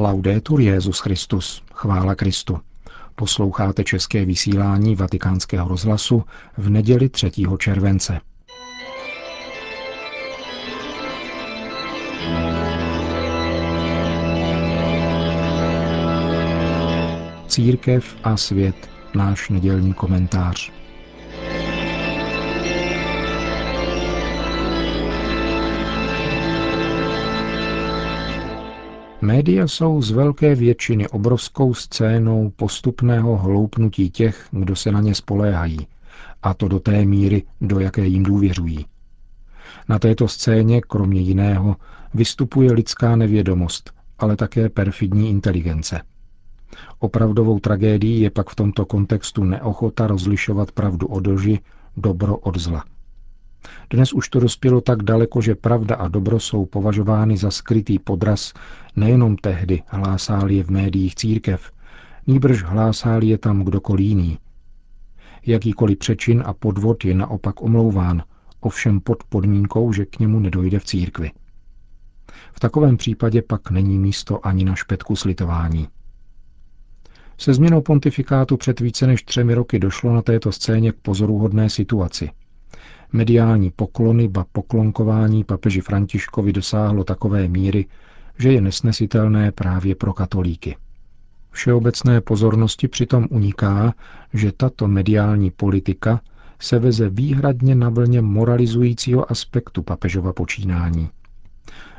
Laudetur Jezus Christus, chvála Kristu. Posloucháte české vysílání Vatikánského rozhlasu v neděli 3. července. Církev a svět, náš nedělní komentář. Média jsou z velké většiny obrovskou scénou postupného hloupnutí těch, kdo se na ně spoléhají, a to do té míry, do jaké jim důvěřují. Na této scéně, kromě jiného, vystupuje lidská nevědomost, ale také perfidní inteligence. Opravdovou tragédií je pak v tomto kontextu neochota rozlišovat pravdu od lži, dobro od zla. Dnes už to dospělo tak daleko, že pravda a dobro jsou považovány za skrytý podraz nejenom tehdy, hlásá je v médiích církev, nýbrž hlásá je tam kdokoliv jiný. Jakýkoliv přečin a podvod je naopak omlouván, ovšem pod podmínkou, že k němu nedojde v církvi. V takovém případě pak není místo ani na špetku slitování. Se změnou pontifikátu před více než třemi roky došlo na této scéně k pozoruhodné situaci – mediální poklony ba poklonkování papeži Františkovi dosáhlo takové míry, že je nesnesitelné právě pro katolíky. Všeobecné pozornosti přitom uniká, že tato mediální politika se veze výhradně na vlně moralizujícího aspektu papežova počínání.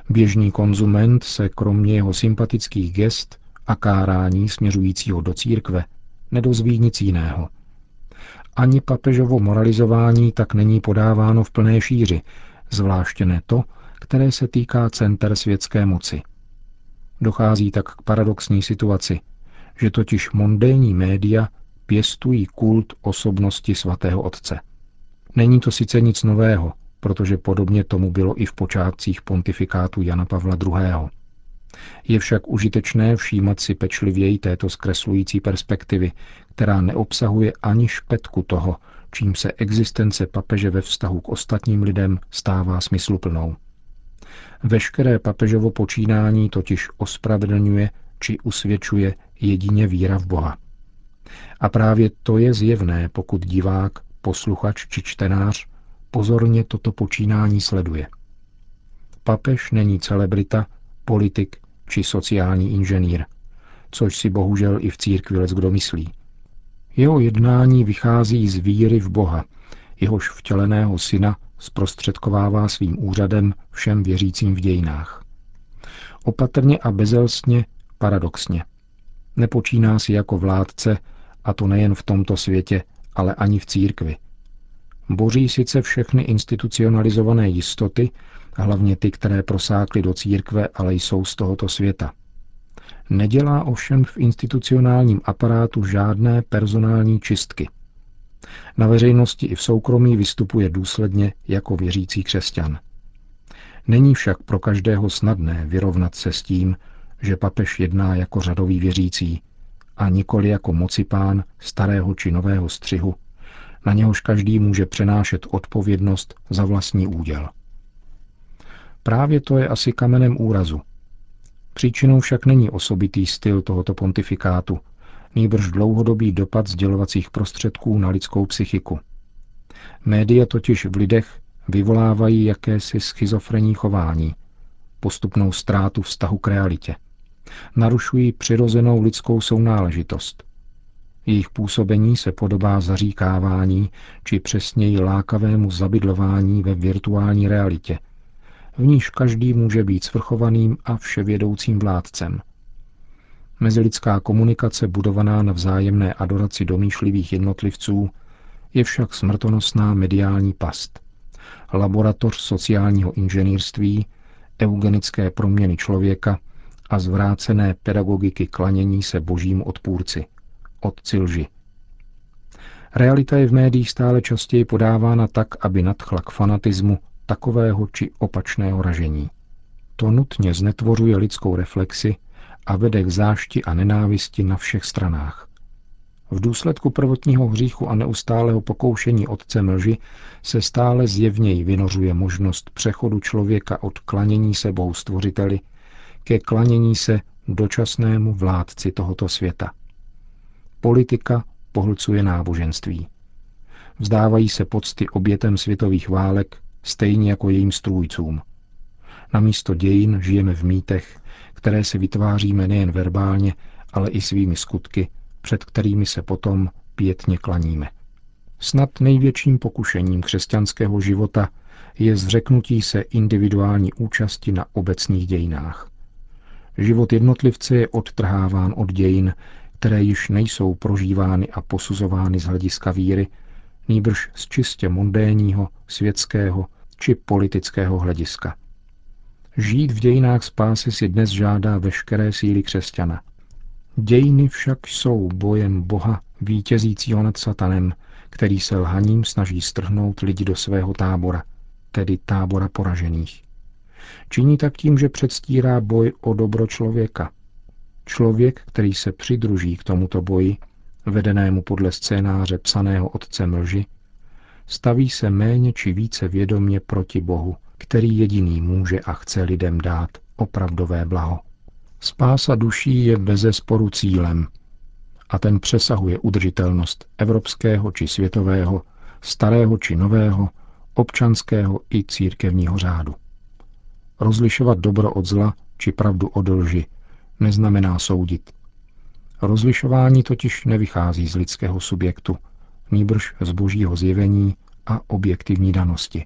Běžný konzument se kromě jeho sympatických gest a kárání směřujícího do církve nedozví nic jiného – ani papežovo moralizování tak není podáváno v plné šíři, zvláště ne to, které se týká center světské moci. Dochází tak k paradoxní situaci, že totiž mondénní média pěstují kult osobnosti svatého otce. Není to sice nic nového, protože podobně tomu bylo i v počátcích pontifikátu Jana Pavla II. Je však užitečné všímat si pečlivěji této zkreslující perspektivy, která neobsahuje ani špetku toho, čím se existence papeže ve vztahu k ostatním lidem stává smysluplnou. Veškeré papežovo počínání totiž ospravedlňuje či usvědčuje jedině víra v Boha. A právě to je zjevné, pokud divák, posluchač či čtenář pozorně toto počínání sleduje. Papež není celebrita, politik či sociální inženýr, což si bohužel i v církvi kdo myslí. Jeho jednání vychází z víry v Boha, jehož vtěleného syna zprostředkovává svým úřadem všem věřícím v dějinách. Opatrně a bezelstně, paradoxně. Nepočíná si jako vládce, a to nejen v tomto světě, ale ani v církvi. Boří sice všechny institucionalizované jistoty, hlavně ty, které prosákly do církve, ale jsou z tohoto světa. Nedělá ovšem v institucionálním aparátu žádné personální čistky. Na veřejnosti i v soukromí vystupuje důsledně jako věřící křesťan. Není však pro každého snadné vyrovnat se s tím, že papež jedná jako řadový věřící a nikoli jako mocipán starého či nového střihu, na něhož každý může přenášet odpovědnost za vlastní úděl. Právě to je asi kamenem úrazu. Příčinou však není osobitý styl tohoto pontifikátu, nýbrž dlouhodobý dopad sdělovacích prostředků na lidskou psychiku. Média totiž v lidech vyvolávají jakési schizofrenní chování, postupnou ztrátu vztahu k realitě. Narušují přirozenou lidskou sounáležitost. Jejich působení se podobá zaříkávání či přesněji lákavému zabydlování ve virtuální realitě, v níž každý může být svrchovaným a vševědoucím vládcem. Mezilidská komunikace budovaná na vzájemné adoraci domýšlivých jednotlivců je však smrtonosná mediální past. Laboratoř sociálního inženýrství, eugenické proměny člověka a zvrácené pedagogiky klanění se božím odpůrci, otci lži. Realita je v médiích stále častěji podávána tak, aby nadchla k fanatismu takového či opačného ražení. To nutně znetvořuje lidskou reflexi a vede k zášti a nenávisti na všech stranách. V důsledku prvotního hříchu a neustálého pokoušení otce mlži se stále zjevněji vynořuje možnost přechodu člověka od klanění se Bohu stvořiteli ke klanění se dočasnému vládci tohoto světa. Politika pohlcuje náboženství. Vzdávají se pocty obětem světových válek, stejně jako jejím strůjcům. Na místo dějin žijeme v mýtech, které se vytváříme nejen verbálně, ale i svými skutky, před kterými se potom pětně klaníme. Snad největším pokušením křesťanského života je zřeknutí se individuální účasti na obecných dějinách. Život jednotlivce je odtrháván od dějin, které již nejsou prožívány a posuzovány z hlediska víry, nýbrž z čistě mondénního, světského či politického hlediska. Žít v dějinách spásy si dnes žádá veškeré síly křesťana. Dějiny však jsou bojem Boha vítězícího nad satanem, který se lhaním snaží strhnout lidi do svého tábora, tedy tábora poražených. Činí tak tím, že předstírá boj o dobro člověka. Člověk, který se přidruží k tomuto boji, vedenému podle scénáře psaného otcem lži, staví se méně či více vědomně proti Bohu, který jediný může a chce lidem dát opravdové blaho. Spása duší je bezesporu cílem a ten přesahuje udržitelnost evropského či světového, starého či nového, občanského i církevního řádu. Rozlišovat dobro od zla či pravdu od lži neznamená soudit. Rozlišování totiž nevychází z lidského subjektu, nýbrž z božího zjevení a objektivní danosti.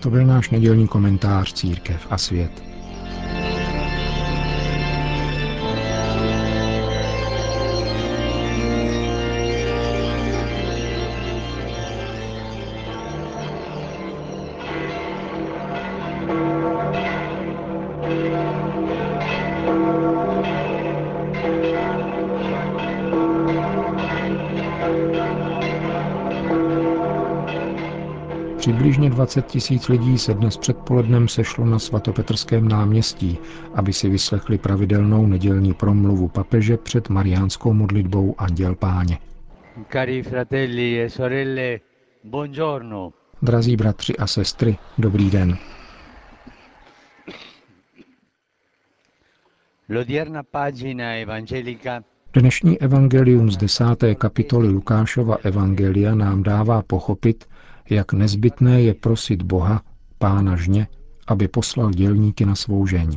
To byl náš nedělní komentář Církev a svět. Přibližně 20 tisíc lidí se dnes předpolednem sešlo na svatopetrském náměstí, aby si vyslechli pravidelnou nedělní promluvu papeže před mariánskou modlitbou Anděl Páně. Cari fratelli e sorelle, buongiorno. Drazí bratři a sestry, dobrý den. Dnešní evangelium z desáté kapitoly Lukášova evangelia nám dává pochopit, jak nezbytné je prosit Boha, pána žně, aby poslal dělníky na svou žeň.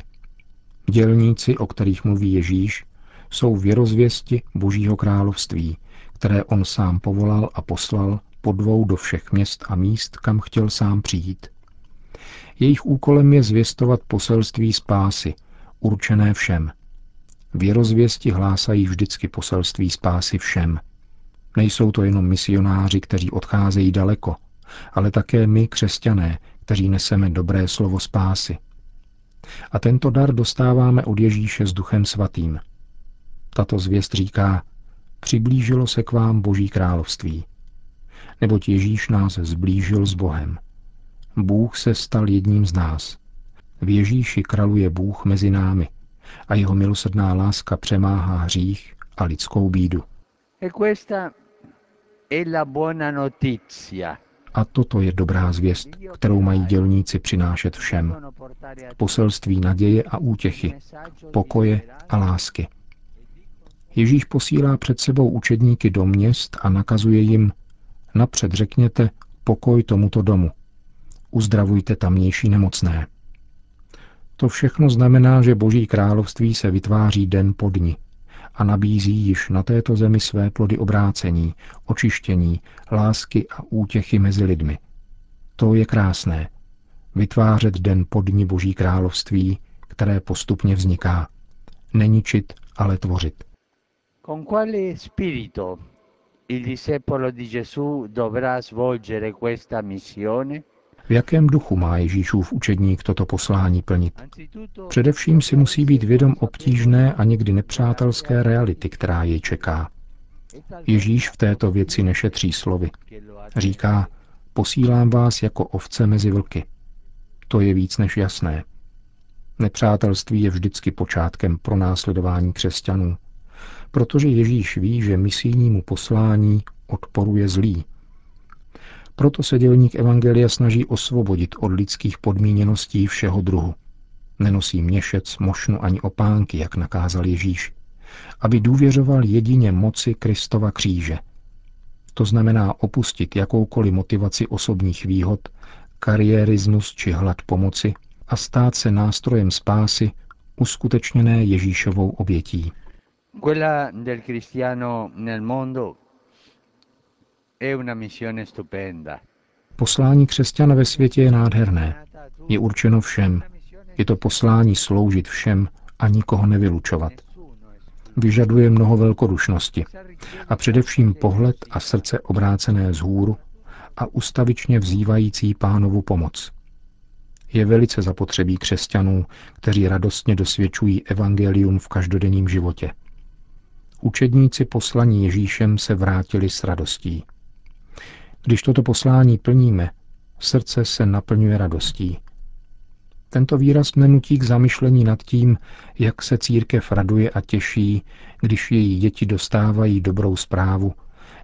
Dělníci, o kterých mluví Ježíš, jsou věrozvěsti Božího království, které on sám povolal a poslal po dvou do všech měst a míst, kam chtěl sám přijít. Jejich úkolem je zvěstovat poselství spásy, určené všem. Věrozvěsti hlásají vždycky poselství spásy všem. Nejsou to jenom misionáři, kteří odcházejí daleko, ale také my, křesťané, kteří neseme dobré slovo spásy. A tento dar dostáváme od Ježíše s Duchem Svatým. Tato zvěst říká, přiblížilo se k vám Boží království. Neboť Ježíš nás zblížil s Bohem. Bůh se stal jedním z nás. V Ježíši kraluje Bůh mezi námi a jeho milosrdná láska přemáhá hřích a lidskou bídu. E questa è la buona notizia a toto je dobrá zvěst, kterou mají dělníci přinášet všem. Poselství naděje a útěchy, pokoje a lásky. Ježíš posílá před sebou učedníky do měst a nakazuje jim, napřed řekněte pokoj tomuto domu. Uzdravujte tamnější nemocné. To všechno znamená, že Boží království se vytváří den po dni, a nabízí již na této zemi své plody obrácení, očištění, lásky a útěchy mezi lidmi. To je krásné. Vytvářet den po dní Boží království, které postupně vzniká. Neničit, ale tvořit. Con quale spirito il discepolo di Gesù dovrà svolgere questa missione? V jakém duchu má Ježíšův učedník toto poslání plnit? Především si musí být vědom obtížné a někdy nepřátelské reality, která jej čeká. Ježíš v této věci nešetří slovy. Říká, posílám vás jako ovce mezi vlky. To je víc než jasné. Nepřátelství je vždycky počátkem pro následování křesťanů, protože Ježíš ví, že misijnímu poslání odporuje zlý, Proto se dělník Evangelia snaží osvobodit od lidských podmíněností všeho druhu. Nenosí měšec, mošnu ani opánky, jak nakázal Ježíš, aby důvěřoval jedině moci Kristova kříže. To znamená opustit jakoukoliv motivaci osobních výhod, kariérismus či hlad pomoci a stát se nástrojem spásy uskutečněné Ježíšovou obětí. Quella del cristiano nel mondo è una missione stupenda. Poslání křesťana ve světě je nádherné. Je určeno všem. Je to poslání sloužit všem a nikoho nevylučovat. Vyžaduje mnoho velkodušnosti a především pohled a srdce obrácené z hůru a ustavičně vzývající pánovu pomoc. Je velice zapotřebí křesťanů, kteří radostně dosvědčují evangelium v každodenním životě. Učedníci poslaní Ježíšem se vrátili s radostí. Když toto poslání plníme, srdce se naplňuje radostí. Tento výraz nenutí k zamyšlení nad tím, jak se církev raduje a těší, když její děti dostávají dobrou zprávu,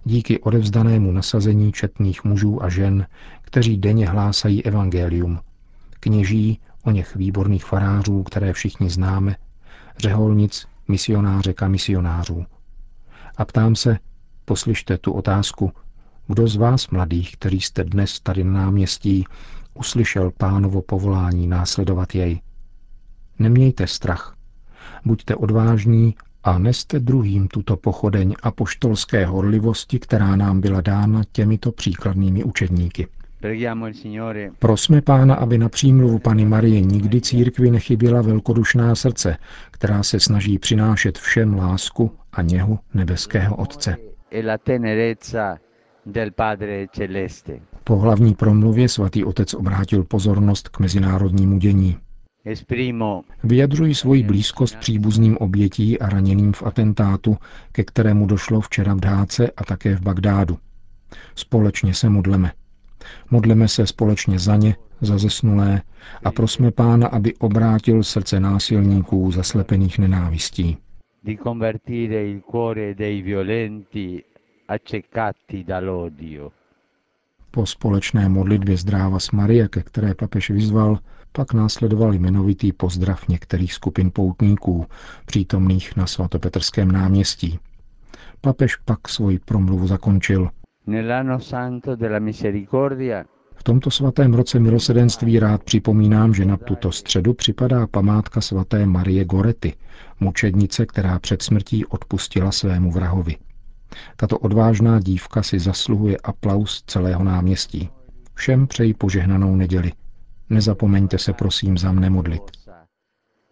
díky odevzdanému nasazení četných mužů a žen, kteří denně hlásají evangelium, kněží, o něch výborných farářů, které všichni známe, řeholnic, misionářek a misionářů. A ptám se, poslyšte tu otázku, kdo z vás mladých, kteří jste dnes tady na náměstí, uslyšel pánovo povolání následovat jej? Nemějte strach. Buďte odvážní a neste druhým tuto pochodeň a poštolské horlivosti, která nám byla dána těmito příkladnými učedníky. Prosme Pána, aby na přímluvu Pany Marie nikdy církvi nechyběla velkodušná srdce, která se snaží přinášet všem lásku a něhu nebeského Otce. Po hlavní promluvě svatý otec obrátil pozornost k mezinárodnímu dění. Vyjadřují svoji blízkost příbuzným obětí a raněným v atentátu, ke kterému došlo včera v Dháce a také v Bagdádu. Společně se modleme. Modleme se společně za ně, za zesnulé a prosme Pána, aby obrátil srdce násilníků zaslepených nenávistí. Di convertire il cuore dei violenti accecati dall'odio. Po společné modlitbě zdráva s Marie, ke které papež vyzval, pak následoval jmenovitý pozdrav některých skupin poutníků, přítomných na svatopetrském náměstí. Papež pak svoji promluvu zakončil – v tomto svatém roce milosedenství rád připomínám, že na tuto středu připadá památka svaté Marie Gorety, mučednice, která před smrtí odpustila svému vrahovi. Tato odvážná dívka si zasluhuje aplaus celého náměstí. Všem přeji požehnanou neděli. Nezapomeňte se prosím za mne modlit.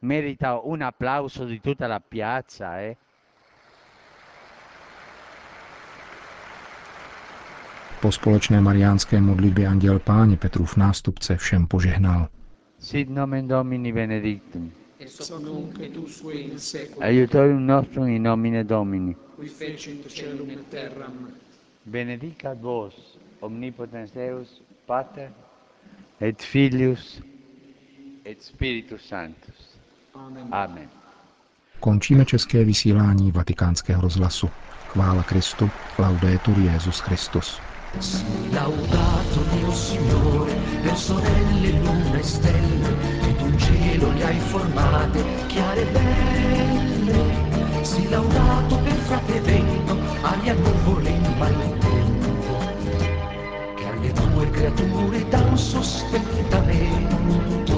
Merita un applauso di tutta la piazza, eh? Po společné mariánské modlitbě anděl páně Petrův nástupce všem požehnal. Sit nomen Domini benedictum. Aiutorium nostrum in nomine Domini. Qui fecit celum et terram. Benedicat vos, omnipotens Deus, Pater, et Filius, et Spiritus Sanctus. Amen. Amen. Končíme české vysílání vatikánského rozhlasu. Chvála Kristu, laudetur Jezus Christus. Sii laudato mio Signore, per sorelle, luna e stelle, che tu cielo le hai formate, chiare e belle. Sii laudato per frate vento, aria nuvole in maltempo, che alle tue creature dà un sostentamento.